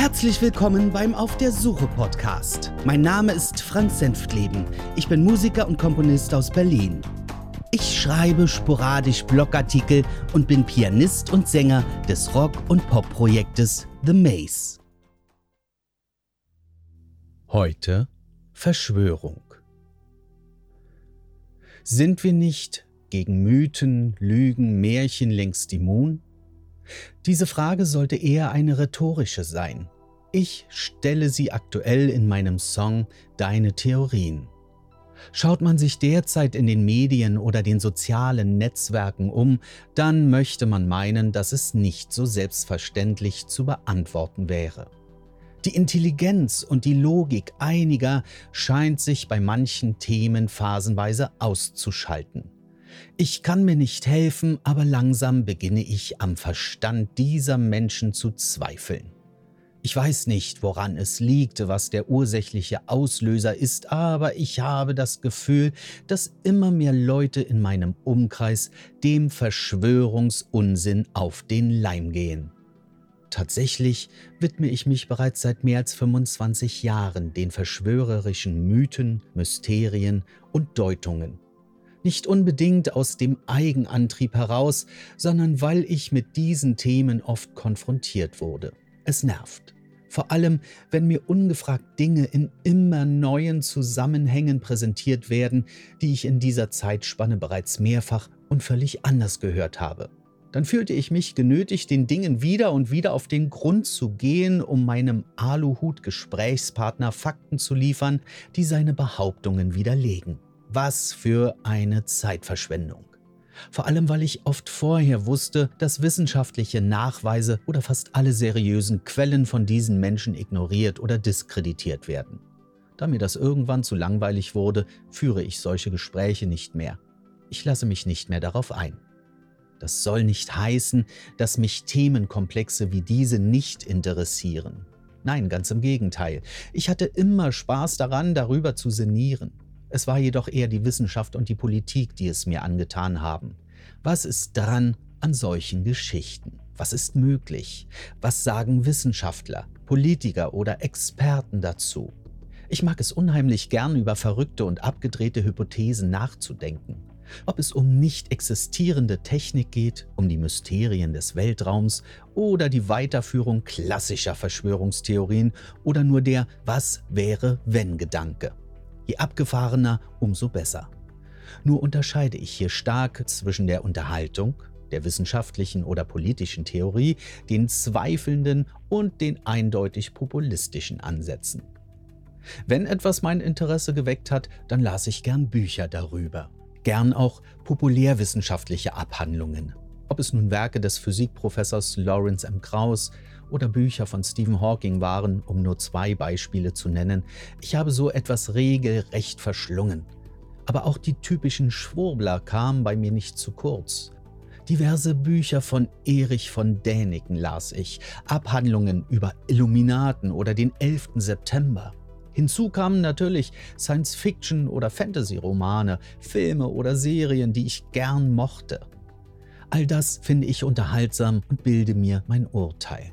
Herzlich willkommen beim Auf der Suche Podcast. Mein Name ist Franz Senftleben. Ich bin Musiker und Komponist aus Berlin. Ich schreibe sporadisch Blogartikel und bin Pianist und Sänger des Rock- und Pop-Projektes The Maze. Heute Verschwörung. Sind wir nicht gegen Mythen, Lügen, Märchen längst immun? Diese Frage sollte eher eine rhetorische sein. Ich stelle sie aktuell in meinem Song Deine Theorien. Schaut man sich derzeit in den Medien oder den sozialen Netzwerken um, dann möchte man meinen, dass es nicht so selbstverständlich zu beantworten wäre. Die Intelligenz und die Logik einiger scheint sich bei manchen Themen phasenweise auszuschalten. Ich kann mir nicht helfen, aber langsam beginne ich am Verstand dieser Menschen zu zweifeln. Ich weiß nicht, woran es liegt, was der ursächliche Auslöser ist, aber ich habe das Gefühl, dass immer mehr Leute in meinem Umkreis dem Verschwörungsunsinn auf den Leim gehen. Tatsächlich widme ich mich bereits seit mehr als 25 Jahren den verschwörerischen Mythen, Mysterien und Deutungen nicht unbedingt aus dem Eigenantrieb heraus, sondern weil ich mit diesen Themen oft konfrontiert wurde. Es nervt. Vor allem, wenn mir ungefragt Dinge in immer neuen Zusammenhängen präsentiert werden, die ich in dieser Zeitspanne bereits mehrfach und völlig anders gehört habe. Dann fühlte ich mich genötigt, den Dingen wieder und wieder auf den Grund zu gehen, um meinem Aluhut-Gesprächspartner Fakten zu liefern, die seine Behauptungen widerlegen. Was für eine Zeitverschwendung. Vor allem, weil ich oft vorher wusste, dass wissenschaftliche Nachweise oder fast alle seriösen Quellen von diesen Menschen ignoriert oder diskreditiert werden. Da mir das irgendwann zu langweilig wurde, führe ich solche Gespräche nicht mehr. Ich lasse mich nicht mehr darauf ein. Das soll nicht heißen, dass mich Themenkomplexe wie diese nicht interessieren. Nein, ganz im Gegenteil. Ich hatte immer Spaß daran, darüber zu sinnieren. Es war jedoch eher die Wissenschaft und die Politik, die es mir angetan haben. Was ist dran an solchen Geschichten? Was ist möglich? Was sagen Wissenschaftler, Politiker oder Experten dazu? Ich mag es unheimlich gern, über verrückte und abgedrehte Hypothesen nachzudenken. Ob es um nicht existierende Technik geht, um die Mysterien des Weltraums oder die Weiterführung klassischer Verschwörungstheorien oder nur der Was wäre wenn Gedanke. Je abgefahrener, umso besser. Nur unterscheide ich hier stark zwischen der Unterhaltung, der wissenschaftlichen oder politischen Theorie, den zweifelnden und den eindeutig populistischen Ansätzen. Wenn etwas mein Interesse geweckt hat, dann las ich gern Bücher darüber. Gern auch populärwissenschaftliche Abhandlungen. Ob es nun Werke des Physikprofessors Lawrence M. Krauss, oder Bücher von Stephen Hawking waren, um nur zwei Beispiele zu nennen. Ich habe so etwas regelrecht verschlungen. Aber auch die typischen Schwurbler kamen bei mir nicht zu kurz. Diverse Bücher von Erich von Däniken las ich, Abhandlungen über Illuminaten oder den 11. September. Hinzu kamen natürlich Science-Fiction- oder Fantasy-Romane, Filme oder Serien, die ich gern mochte. All das finde ich unterhaltsam und bilde mir mein Urteil.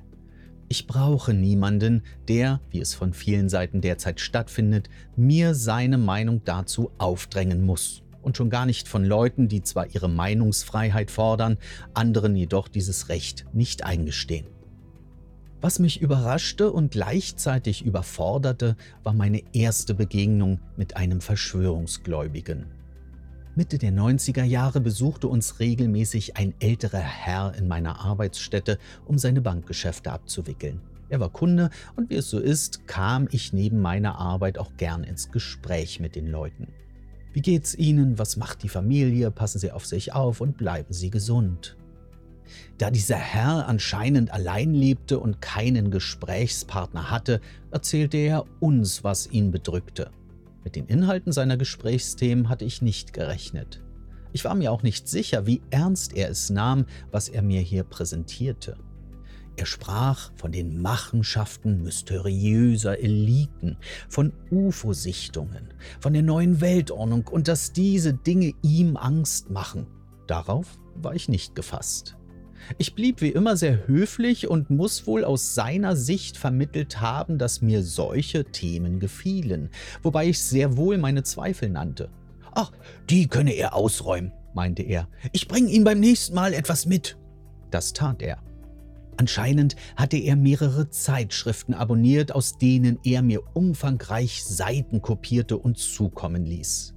Ich brauche niemanden, der, wie es von vielen Seiten derzeit stattfindet, mir seine Meinung dazu aufdrängen muss. Und schon gar nicht von Leuten, die zwar ihre Meinungsfreiheit fordern, anderen jedoch dieses Recht nicht eingestehen. Was mich überraschte und gleichzeitig überforderte, war meine erste Begegnung mit einem Verschwörungsgläubigen. Mitte der 90er Jahre besuchte uns regelmäßig ein älterer Herr in meiner Arbeitsstätte, um seine Bankgeschäfte abzuwickeln. Er war Kunde und wie es so ist, kam ich neben meiner Arbeit auch gern ins Gespräch mit den Leuten. Wie geht's Ihnen? Was macht die Familie? Passen Sie auf sich auf und bleiben Sie gesund. Da dieser Herr anscheinend allein lebte und keinen Gesprächspartner hatte, erzählte er uns, was ihn bedrückte. Mit den Inhalten seiner Gesprächsthemen hatte ich nicht gerechnet. Ich war mir auch nicht sicher, wie ernst er es nahm, was er mir hier präsentierte. Er sprach von den Machenschaften mysteriöser Eliten, von UFO-Sichtungen, von der neuen Weltordnung und dass diese Dinge ihm Angst machen. Darauf war ich nicht gefasst. Ich blieb wie immer sehr höflich und muss wohl aus seiner Sicht vermittelt haben, dass mir solche Themen gefielen, wobei ich sehr wohl meine Zweifel nannte. Ach, die könne er ausräumen, meinte er. Ich bringe ihm beim nächsten Mal etwas mit. Das tat er. Anscheinend hatte er mehrere Zeitschriften abonniert, aus denen er mir umfangreich Seiten kopierte und zukommen ließ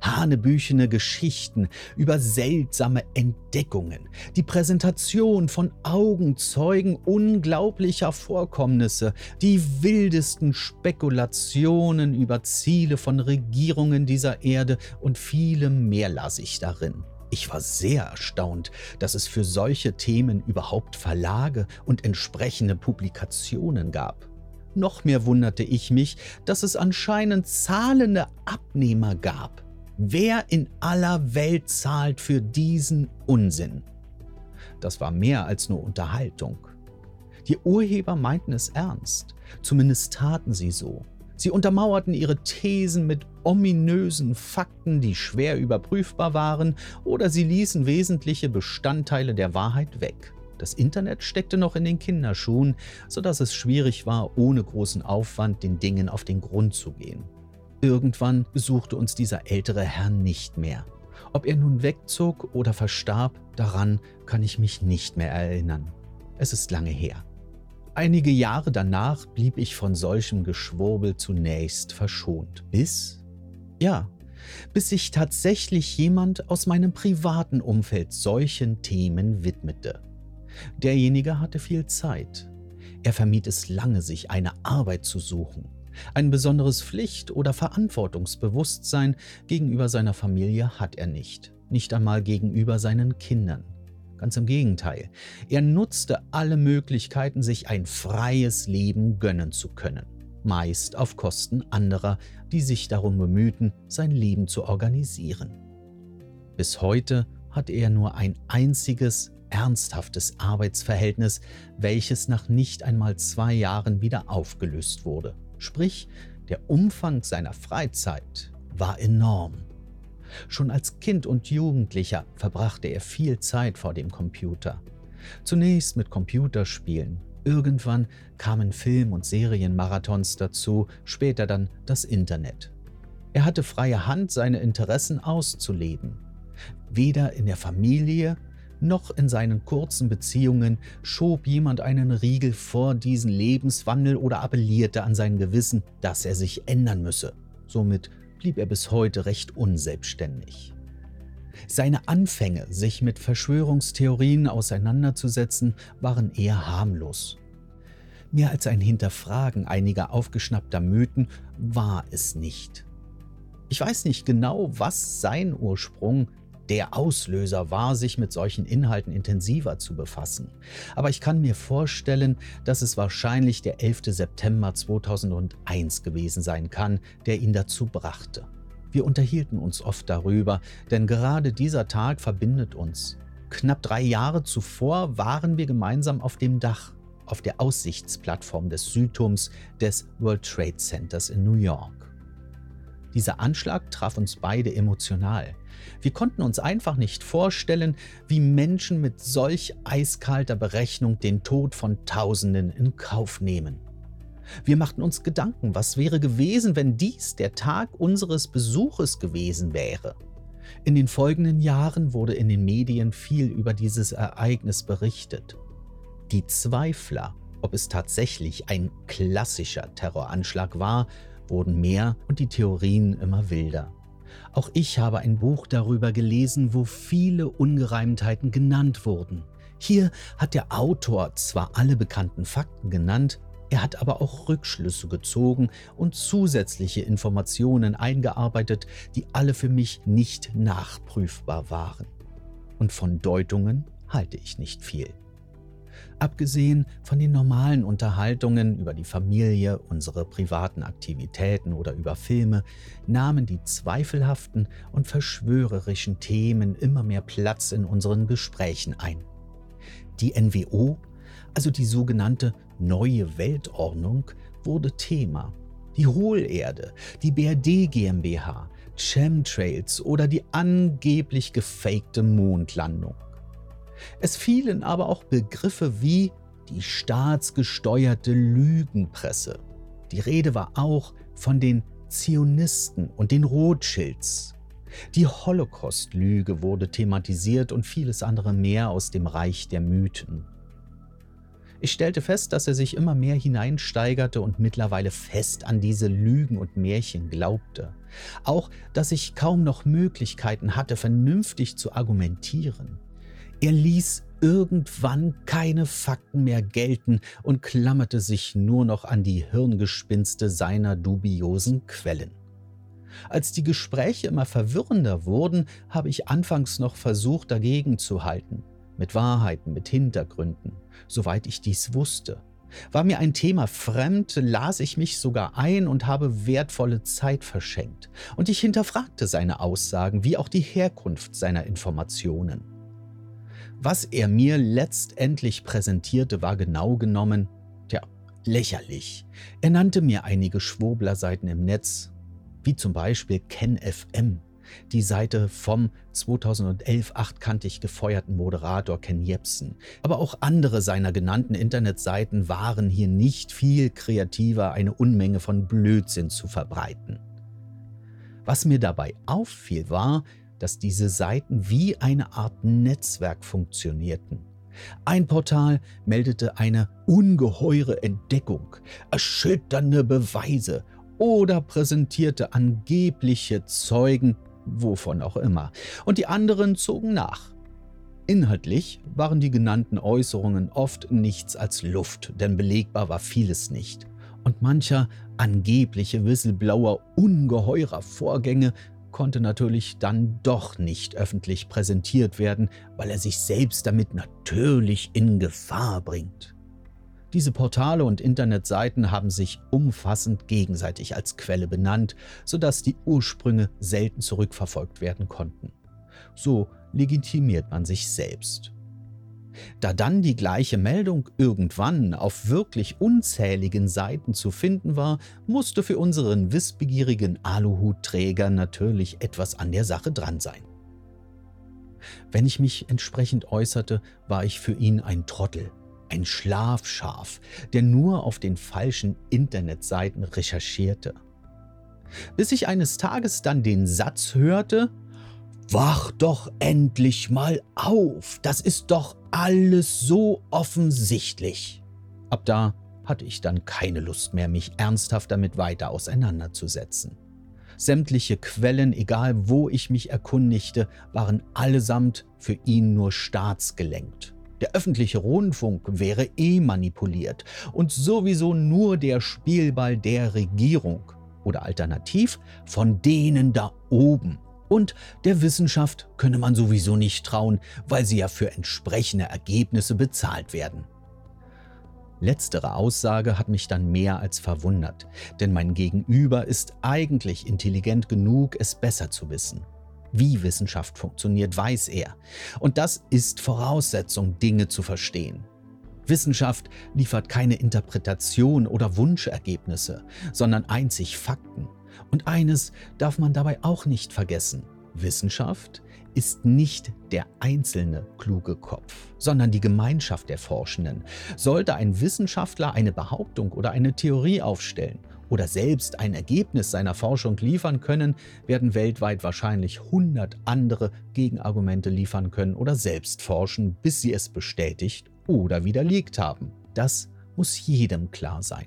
hanebüchene Geschichten über seltsame Entdeckungen, die Präsentation von Augenzeugen unglaublicher Vorkommnisse, die wildesten Spekulationen über Ziele von Regierungen dieser Erde und vielem mehr las ich darin. Ich war sehr erstaunt, dass es für solche Themen überhaupt Verlage und entsprechende Publikationen gab. Noch mehr wunderte ich mich, dass es anscheinend zahlende Abnehmer gab. Wer in aller Welt zahlt für diesen Unsinn? Das war mehr als nur Unterhaltung. Die Urheber meinten es ernst, zumindest taten sie so. Sie untermauerten ihre Thesen mit ominösen Fakten, die schwer überprüfbar waren, oder sie ließen wesentliche Bestandteile der Wahrheit weg. Das Internet steckte noch in den Kinderschuhen, sodass es schwierig war, ohne großen Aufwand den Dingen auf den Grund zu gehen. Irgendwann besuchte uns dieser ältere Herr nicht mehr. Ob er nun wegzog oder verstarb, daran kann ich mich nicht mehr erinnern. Es ist lange her. Einige Jahre danach blieb ich von solchem Geschwurbel zunächst verschont, bis, ja, bis sich tatsächlich jemand aus meinem privaten Umfeld solchen Themen widmete. Derjenige hatte viel Zeit. Er vermied es lange, sich eine Arbeit zu suchen. Ein besonderes Pflicht- oder Verantwortungsbewusstsein gegenüber seiner Familie hat er nicht, nicht einmal gegenüber seinen Kindern. Ganz im Gegenteil, er nutzte alle Möglichkeiten, sich ein freies Leben gönnen zu können, meist auf Kosten anderer, die sich darum bemühten, sein Leben zu organisieren. Bis heute hat er nur ein einziges ernsthaftes Arbeitsverhältnis, welches nach nicht einmal zwei Jahren wieder aufgelöst wurde. Sprich, der Umfang seiner Freizeit war enorm. Schon als Kind und Jugendlicher verbrachte er viel Zeit vor dem Computer. Zunächst mit Computerspielen, irgendwann kamen Film- und Serienmarathons dazu, später dann das Internet. Er hatte freie Hand, seine Interessen auszuleben. Weder in der Familie noch in seinen kurzen Beziehungen schob jemand einen Riegel vor diesen Lebenswandel oder appellierte an sein Gewissen, dass er sich ändern müsse. Somit blieb er bis heute recht unselbstständig. Seine Anfänge, sich mit Verschwörungstheorien auseinanderzusetzen, waren eher harmlos. Mehr als ein Hinterfragen einiger aufgeschnappter Mythen war es nicht. Ich weiß nicht genau, was sein Ursprung, der Auslöser war, sich mit solchen Inhalten intensiver zu befassen. Aber ich kann mir vorstellen, dass es wahrscheinlich der 11. September 2001 gewesen sein kann, der ihn dazu brachte. Wir unterhielten uns oft darüber, denn gerade dieser Tag verbindet uns. Knapp drei Jahre zuvor waren wir gemeinsam auf dem Dach, auf der Aussichtsplattform des Südturms des World Trade Centers in New York. Dieser Anschlag traf uns beide emotional. Wir konnten uns einfach nicht vorstellen, wie Menschen mit solch eiskalter Berechnung den Tod von Tausenden in Kauf nehmen. Wir machten uns Gedanken, was wäre gewesen, wenn dies der Tag unseres Besuches gewesen wäre. In den folgenden Jahren wurde in den Medien viel über dieses Ereignis berichtet. Die Zweifler, ob es tatsächlich ein klassischer Terroranschlag war, wurden mehr und die Theorien immer wilder. Auch ich habe ein Buch darüber gelesen, wo viele Ungereimtheiten genannt wurden. Hier hat der Autor zwar alle bekannten Fakten genannt, er hat aber auch Rückschlüsse gezogen und zusätzliche Informationen eingearbeitet, die alle für mich nicht nachprüfbar waren. Und von Deutungen halte ich nicht viel. Abgesehen von den normalen Unterhaltungen über die Familie, unsere privaten Aktivitäten oder über Filme, nahmen die zweifelhaften und verschwörerischen Themen immer mehr Platz in unseren Gesprächen ein. Die NWO, also die sogenannte Neue Weltordnung, wurde Thema. Die Hohlerde, die BRD GmbH, Chemtrails oder die angeblich gefakte Mondlandung. Es fielen aber auch Begriffe wie die staatsgesteuerte Lügenpresse. Die Rede war auch von den Zionisten und den Rothschilds. Die Holocaust-Lüge wurde thematisiert und vieles andere mehr aus dem Reich der Mythen. Ich stellte fest, dass er sich immer mehr hineinsteigerte und mittlerweile fest an diese Lügen und Märchen glaubte. Auch, dass ich kaum noch Möglichkeiten hatte, vernünftig zu argumentieren. Er ließ irgendwann keine Fakten mehr gelten und klammerte sich nur noch an die Hirngespinste seiner dubiosen Quellen. Als die Gespräche immer verwirrender wurden, habe ich anfangs noch versucht, dagegen zu halten, mit Wahrheiten, mit Hintergründen, soweit ich dies wusste. War mir ein Thema fremd, las ich mich sogar ein und habe wertvolle Zeit verschenkt. Und ich hinterfragte seine Aussagen wie auch die Herkunft seiner Informationen. Was er mir letztendlich präsentierte, war genau genommen, tja, lächerlich. Er nannte mir einige Schwurblerseiten im Netz, wie zum Beispiel KenFM, die Seite vom 2011 achtkantig gefeuerten Moderator Ken Jebsen. Aber auch andere seiner genannten Internetseiten waren hier nicht viel kreativer, eine Unmenge von Blödsinn zu verbreiten. Was mir dabei auffiel, war, dass diese Seiten wie eine Art Netzwerk funktionierten. Ein Portal meldete eine ungeheure Entdeckung, erschütternde Beweise oder präsentierte angebliche Zeugen, wovon auch immer, und die anderen zogen nach. Inhaltlich waren die genannten Äußerungen oft nichts als Luft, denn belegbar war vieles nicht. Und mancher angebliche Whistleblower ungeheurer Vorgänge konnte natürlich dann doch nicht öffentlich präsentiert werden, weil er sich selbst damit natürlich in Gefahr bringt. Diese Portale und Internetseiten haben sich umfassend gegenseitig als Quelle benannt, sodass die Ursprünge selten zurückverfolgt werden konnten. So legitimiert man sich selbst. Da dann die gleiche Meldung irgendwann auf wirklich unzähligen Seiten zu finden war, musste für unseren wissbegierigen Aluhutträger natürlich etwas an der Sache dran sein. Wenn ich mich entsprechend äußerte, war ich für ihn ein Trottel, ein Schlafschaf, der nur auf den falschen Internetseiten recherchierte. Bis ich eines Tages dann den Satz hörte, Wach doch endlich mal auf, das ist doch alles so offensichtlich. Ab da hatte ich dann keine Lust mehr, mich ernsthaft damit weiter auseinanderzusetzen. Sämtliche Quellen, egal wo ich mich erkundigte, waren allesamt für ihn nur staatsgelenkt. Der öffentliche Rundfunk wäre eh manipuliert und sowieso nur der Spielball der Regierung oder alternativ von denen da oben. Und der Wissenschaft könne man sowieso nicht trauen, weil sie ja für entsprechende Ergebnisse bezahlt werden. Letztere Aussage hat mich dann mehr als verwundert, denn mein Gegenüber ist eigentlich intelligent genug, es besser zu wissen. Wie Wissenschaft funktioniert, weiß er. Und das ist Voraussetzung, Dinge zu verstehen. Wissenschaft liefert keine Interpretation oder Wunschergebnisse, sondern einzig Fakten. Und eines darf man dabei auch nicht vergessen. Wissenschaft ist nicht der einzelne kluge Kopf, sondern die Gemeinschaft der Forschenden. Sollte ein Wissenschaftler eine Behauptung oder eine Theorie aufstellen oder selbst ein Ergebnis seiner Forschung liefern können, werden weltweit wahrscheinlich 100 andere Gegenargumente liefern können oder selbst forschen, bis sie es bestätigt oder widerlegt haben. Das muss jedem klar sein.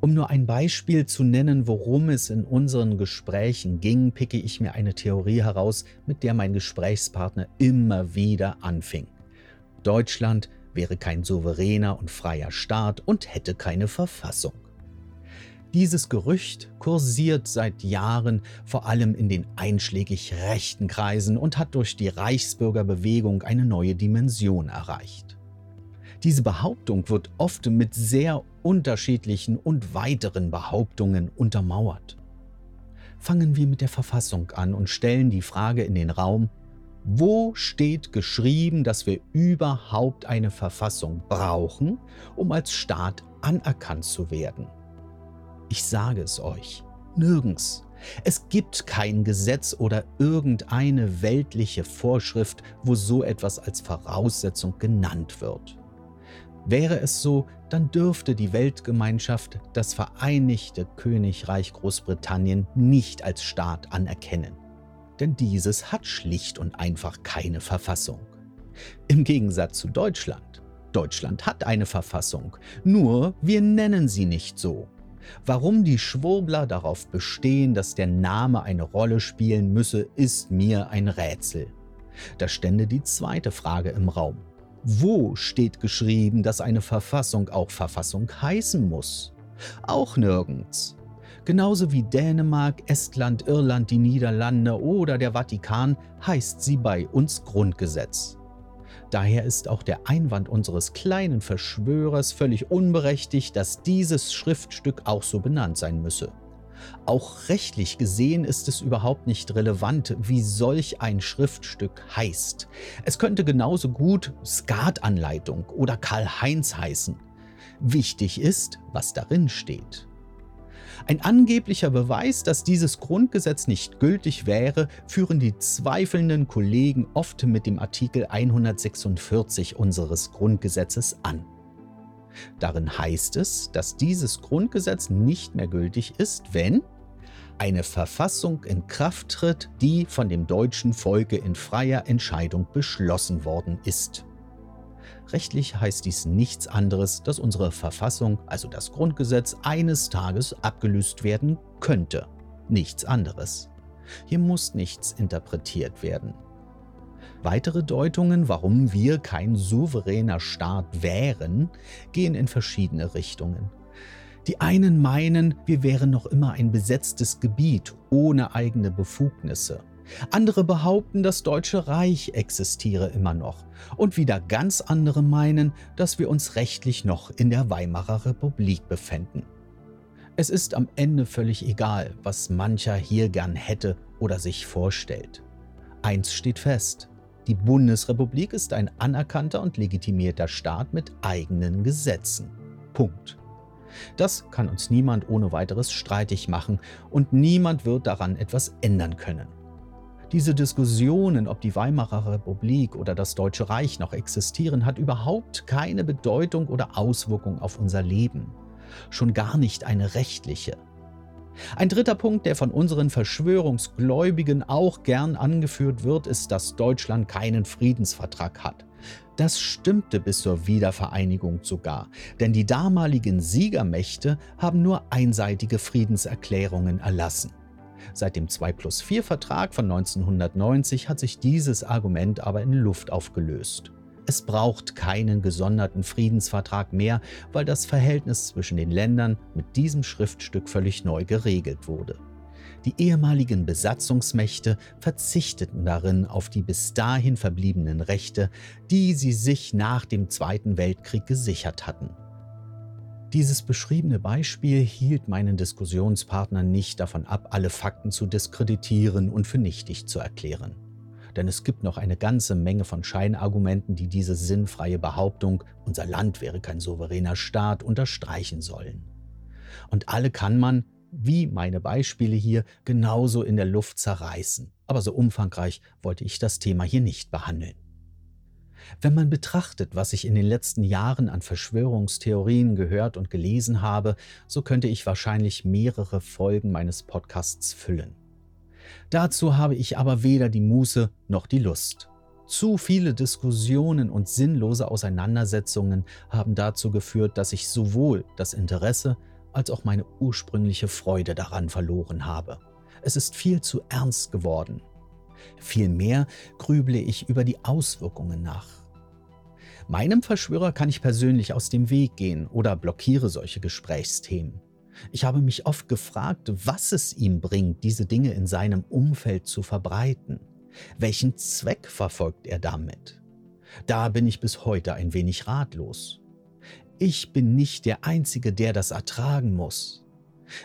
Um nur ein Beispiel zu nennen, worum es in unseren Gesprächen ging, picke ich mir eine Theorie heraus, mit der mein Gesprächspartner immer wieder anfing. Deutschland wäre kein souveräner und freier Staat und hätte keine Verfassung. Dieses Gerücht kursiert seit Jahren vor allem in den einschlägig rechten Kreisen und hat durch die Reichsbürgerbewegung eine neue Dimension erreicht. Diese Behauptung wird oft mit sehr unterschiedlichen und weiteren Behauptungen untermauert. Fangen wir mit der Verfassung an und stellen die Frage in den Raum, wo steht geschrieben, dass wir überhaupt eine Verfassung brauchen, um als Staat anerkannt zu werden? Ich sage es euch, nirgends. Es gibt kein Gesetz oder irgendeine weltliche Vorschrift, wo so etwas als Voraussetzung genannt wird. Wäre es so, dann dürfte die Weltgemeinschaft das Vereinigte Königreich Großbritannien nicht als Staat anerkennen. Denn dieses hat schlicht und einfach keine Verfassung. Im Gegensatz zu Deutschland. Deutschland hat eine Verfassung, nur wir nennen sie nicht so. Warum die Schwurbler darauf bestehen, dass der Name eine Rolle spielen müsse, ist mir ein Rätsel. Da stände die zweite Frage im Raum. Wo steht geschrieben, dass eine Verfassung auch Verfassung heißen muss? Auch nirgends. Genauso wie Dänemark, Estland, Irland, die Niederlande oder der Vatikan heißt sie bei uns Grundgesetz. Daher ist auch der Einwand unseres kleinen Verschwörers völlig unberechtigt, dass dieses Schriftstück auch so benannt sein müsse. Auch rechtlich gesehen ist es überhaupt nicht relevant, wie solch ein Schriftstück heißt. Es könnte genauso gut Skatanleitung oder Karl-Heinz heißen. Wichtig ist, was darin steht. Ein angeblicher Beweis, dass dieses Grundgesetz nicht gültig wäre, führen die zweifelnden Kollegen oft mit dem Artikel 146 unseres Grundgesetzes an. Darin heißt es, dass dieses Grundgesetz nicht mehr gültig ist, wenn eine Verfassung in Kraft tritt, die von dem deutschen Volke in freier Entscheidung beschlossen worden ist. Rechtlich heißt dies nichts anderes, dass unsere Verfassung, also das Grundgesetz, eines Tages abgelöst werden könnte. Nichts anderes. Hier muss nichts interpretiert werden. Weitere Deutungen, warum wir kein souveräner Staat wären, gehen in verschiedene Richtungen. Die einen meinen, wir wären noch immer ein besetztes Gebiet ohne eigene Befugnisse. Andere behaupten, das Deutsche Reich existiere immer noch. Und wieder ganz andere meinen, dass wir uns rechtlich noch in der Weimarer Republik befänden. Es ist am Ende völlig egal, was mancher hier gern hätte oder sich vorstellt. Eins steht fest. Die Bundesrepublik ist ein anerkannter und legitimierter Staat mit eigenen Gesetzen. Punkt. Das kann uns niemand ohne weiteres streitig machen und niemand wird daran etwas ändern können. Diese Diskussionen, ob die Weimarer Republik oder das Deutsche Reich noch existieren, hat überhaupt keine Bedeutung oder Auswirkung auf unser Leben. Schon gar nicht eine rechtliche. Ein dritter Punkt, der von unseren Verschwörungsgläubigen auch gern angeführt wird, ist, dass Deutschland keinen Friedensvertrag hat. Das stimmte bis zur Wiedervereinigung sogar, denn die damaligen Siegermächte haben nur einseitige Friedenserklärungen erlassen. Seit dem 2 plus 4 Vertrag von 1990 hat sich dieses Argument aber in Luft aufgelöst. Es braucht keinen gesonderten Friedensvertrag mehr, weil das Verhältnis zwischen den Ländern mit diesem Schriftstück völlig neu geregelt wurde. Die ehemaligen Besatzungsmächte verzichteten darin auf die bis dahin verbliebenen Rechte, die sie sich nach dem Zweiten Weltkrieg gesichert hatten. Dieses beschriebene Beispiel hielt meinen Diskussionspartner nicht davon ab, alle Fakten zu diskreditieren und für nichtig zu erklären. Denn es gibt noch eine ganze Menge von Scheinargumenten, die diese sinnfreie Behauptung, unser Land wäre kein souveräner Staat, unterstreichen sollen. Und alle kann man, wie meine Beispiele hier, genauso in der Luft zerreißen. Aber so umfangreich wollte ich das Thema hier nicht behandeln. Wenn man betrachtet, was ich in den letzten Jahren an Verschwörungstheorien gehört und gelesen habe, so könnte ich wahrscheinlich mehrere Folgen meines Podcasts füllen. Dazu habe ich aber weder die Muße noch die Lust. Zu viele Diskussionen und sinnlose Auseinandersetzungen haben dazu geführt, dass ich sowohl das Interesse als auch meine ursprüngliche Freude daran verloren habe. Es ist viel zu ernst geworden. Vielmehr grüble ich über die Auswirkungen nach. Meinem Verschwörer kann ich persönlich aus dem Weg gehen oder blockiere solche Gesprächsthemen. Ich habe mich oft gefragt, was es ihm bringt, diese Dinge in seinem Umfeld zu verbreiten. Welchen Zweck verfolgt er damit? Da bin ich bis heute ein wenig ratlos. Ich bin nicht der Einzige, der das ertragen muss.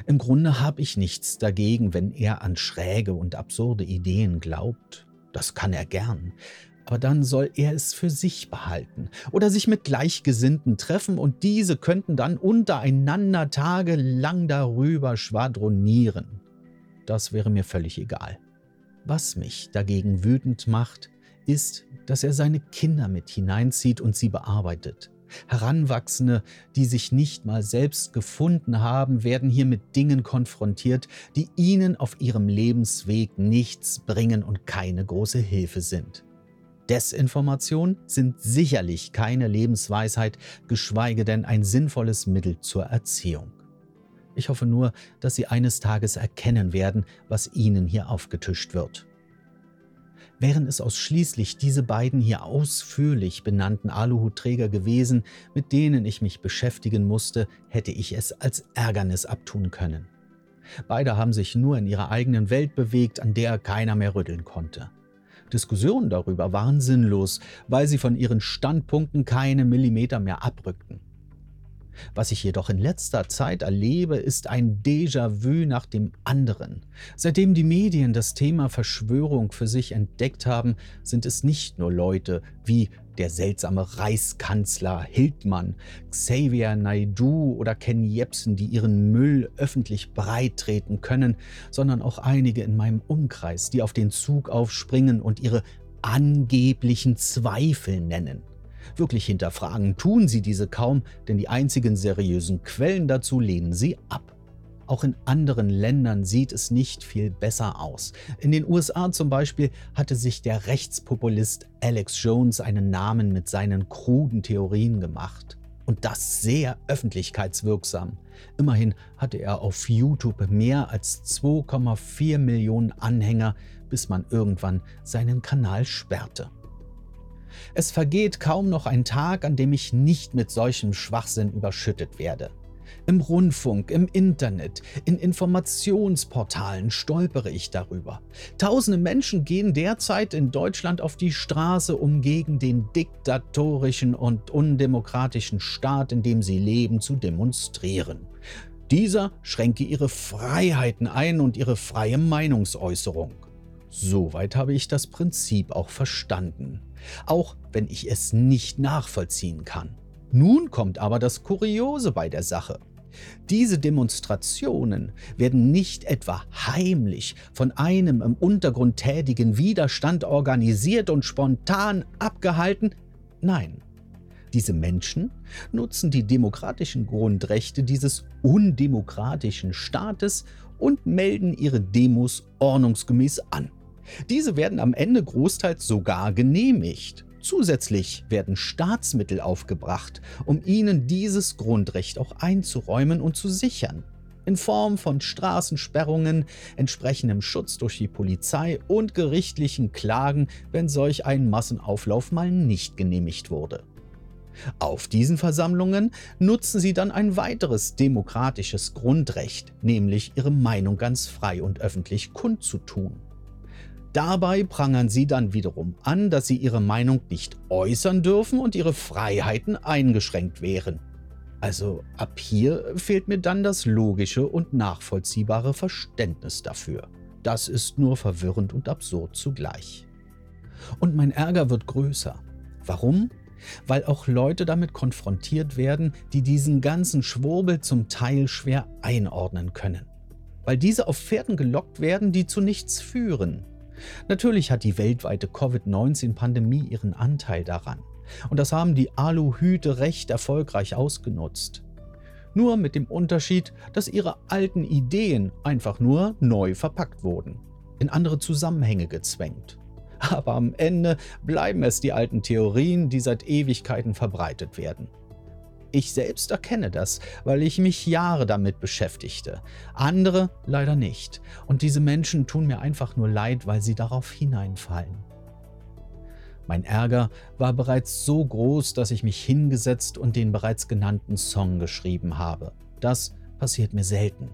Im Grunde habe ich nichts dagegen, wenn er an schräge und absurde Ideen glaubt. Das kann er gern. Aber dann soll er es für sich behalten oder sich mit Gleichgesinnten treffen und diese könnten dann untereinander tagelang darüber schwadronieren. das wäre mir völlig egal. Was mich dagegen wütend macht, ist, dass er seine Kinder mit hineinzieht und sie bearbeitet. Heranwachsende, die sich nicht mal selbst gefunden haben, werden hier mit Dingen konfrontiert, die ihnen auf ihrem Lebensweg nichts bringen und keine große Hilfe sind. Desinformation sind sicherlich keine Lebensweisheit, geschweige denn ein sinnvolles Mittel zur Erziehung. Ich hoffe nur, dass Sie eines Tages erkennen werden, was Ihnen hier aufgetischt wird. Wären es ausschließlich diese beiden hier ausführlich benannten Aluhutträger gewesen, mit denen ich mich beschäftigen musste, hätte ich es als Ärgernis abtun können. Beide haben sich nur in ihrer eigenen Welt bewegt, an der keiner mehr rütteln konnte. Diskussionen darüber waren sinnlos, weil sie von ihren Standpunkten keine Millimeter mehr abrückten. Was ich jedoch in letzter Zeit erlebe, ist ein Déjà-vu nach dem anderen. Seitdem die Medien das Thema Verschwörung für sich entdeckt haben, sind es nicht nur Leute wie der seltsame Reichskanzler Hildmann, Xavier Naidu oder Ken Jebsen, die ihren Müll öffentlich breitreten können, sondern auch einige in meinem Umkreis, die auf den Zug aufspringen und ihre angeblichen Zweifel nennen. Wirklich hinterfragen tun sie diese kaum, denn die einzigen seriösen Quellen dazu lehnen sie ab. Auch in anderen Ländern sieht es nicht viel besser aus. In den USA zum Beispiel hatte sich der Rechtspopulist Alex Jones einen Namen mit seinen kruden Theorien gemacht. Und das sehr öffentlichkeitswirksam. Immerhin hatte er auf YouTube mehr als 2,4 Millionen Anhänger, bis man irgendwann seinen Kanal sperrte. Es vergeht kaum noch ein Tag, an dem ich nicht mit solchem Schwachsinn überschüttet werde. Im Rundfunk, im Internet, in Informationsportalen stolpere ich darüber. Tausende Menschen gehen derzeit in Deutschland auf die Straße, um gegen den diktatorischen und undemokratischen Staat, in dem sie leben, zu demonstrieren. Dieser schränke ihre Freiheiten ein und ihre freie Meinungsäußerung. Soweit habe ich das Prinzip auch verstanden, auch wenn ich es nicht nachvollziehen kann. Nun kommt aber das Kuriose bei der Sache. Diese Demonstrationen werden nicht etwa heimlich von einem im Untergrund tätigen Widerstand organisiert und spontan abgehalten, nein, diese Menschen nutzen die demokratischen Grundrechte dieses undemokratischen Staates und melden ihre Demos ordnungsgemäß an. Diese werden am Ende großteils sogar genehmigt. Zusätzlich werden Staatsmittel aufgebracht, um ihnen dieses Grundrecht auch einzuräumen und zu sichern. In Form von Straßensperrungen, entsprechendem Schutz durch die Polizei und gerichtlichen Klagen, wenn solch ein Massenauflauf mal nicht genehmigt wurde. Auf diesen Versammlungen nutzen sie dann ein weiteres demokratisches Grundrecht, nämlich ihre Meinung ganz frei und öffentlich kundzutun. Dabei prangern sie dann wiederum an, dass sie ihre Meinung nicht äußern dürfen und ihre Freiheiten eingeschränkt wären. Also ab hier fehlt mir dann das logische und nachvollziehbare Verständnis dafür. Das ist nur verwirrend und absurd zugleich. Und mein Ärger wird größer. Warum? Weil auch Leute damit konfrontiert werden, die diesen ganzen Schwurbel zum Teil schwer einordnen können. Weil diese auf Pferden gelockt werden, die zu nichts führen. Natürlich hat die weltweite Covid-19-Pandemie ihren Anteil daran. Und das haben die Aluhüte recht erfolgreich ausgenutzt. Nur mit dem Unterschied, dass ihre alten Ideen einfach nur neu verpackt wurden, in andere Zusammenhänge gezwängt. Aber am Ende bleiben es die alten Theorien, die seit Ewigkeiten verbreitet werden. Ich selbst erkenne das, weil ich mich Jahre damit beschäftigte. Andere leider nicht. Und diese Menschen tun mir einfach nur leid, weil sie darauf hineinfallen. Mein Ärger war bereits so groß, dass ich mich hingesetzt und den bereits genannten Song geschrieben habe. Das passiert mir selten.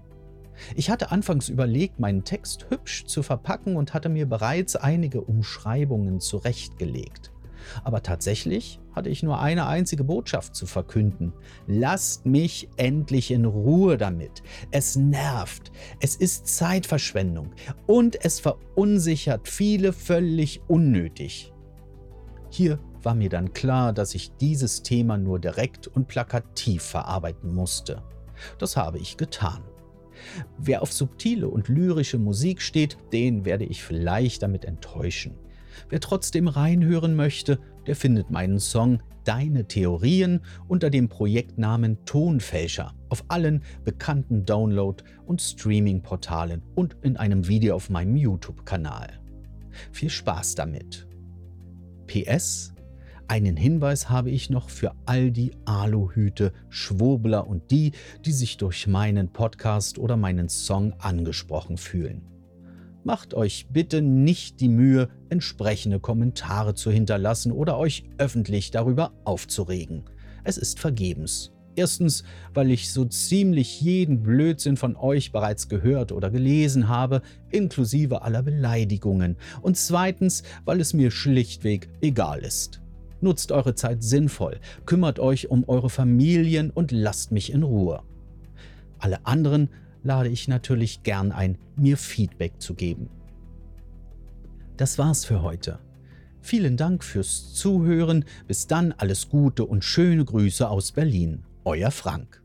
Ich hatte anfangs überlegt, meinen Text hübsch zu verpacken und hatte mir bereits einige Umschreibungen zurechtgelegt. Aber tatsächlich hatte ich nur eine einzige Botschaft zu verkünden. Lasst mich endlich in Ruhe damit. Es nervt, es ist Zeitverschwendung und es verunsichert viele völlig unnötig. Hier war mir dann klar, dass ich dieses Thema nur direkt und plakativ verarbeiten musste. Das habe ich getan. Wer auf subtile und lyrische Musik steht, den werde ich vielleicht damit enttäuschen. Wer trotzdem reinhören möchte, der findet meinen Song Deine Theorien unter dem Projektnamen Tonfälscher auf allen bekannten Download- und Streaming-Portalen und in einem Video auf meinem YouTube-Kanal. Viel Spaß damit! PS einen Hinweis habe ich noch für all die Aluhüte, Schwurbler und die, die sich durch meinen Podcast oder meinen Song angesprochen fühlen. Macht euch bitte nicht die Mühe, entsprechende Kommentare zu hinterlassen oder euch öffentlich darüber aufzuregen. Es ist vergebens. Erstens, weil ich so ziemlich jeden Blödsinn von euch bereits gehört oder gelesen habe, inklusive aller Beleidigungen. Und zweitens, weil es mir schlichtweg egal ist. Nutzt eure Zeit sinnvoll, kümmert euch um eure Familien und lasst mich in Ruhe. Alle anderen lade ich natürlich gern ein, mir Feedback zu geben. Das war's für heute. Vielen Dank fürs Zuhören. Bis dann alles Gute und schöne Grüße aus Berlin. Euer Frank.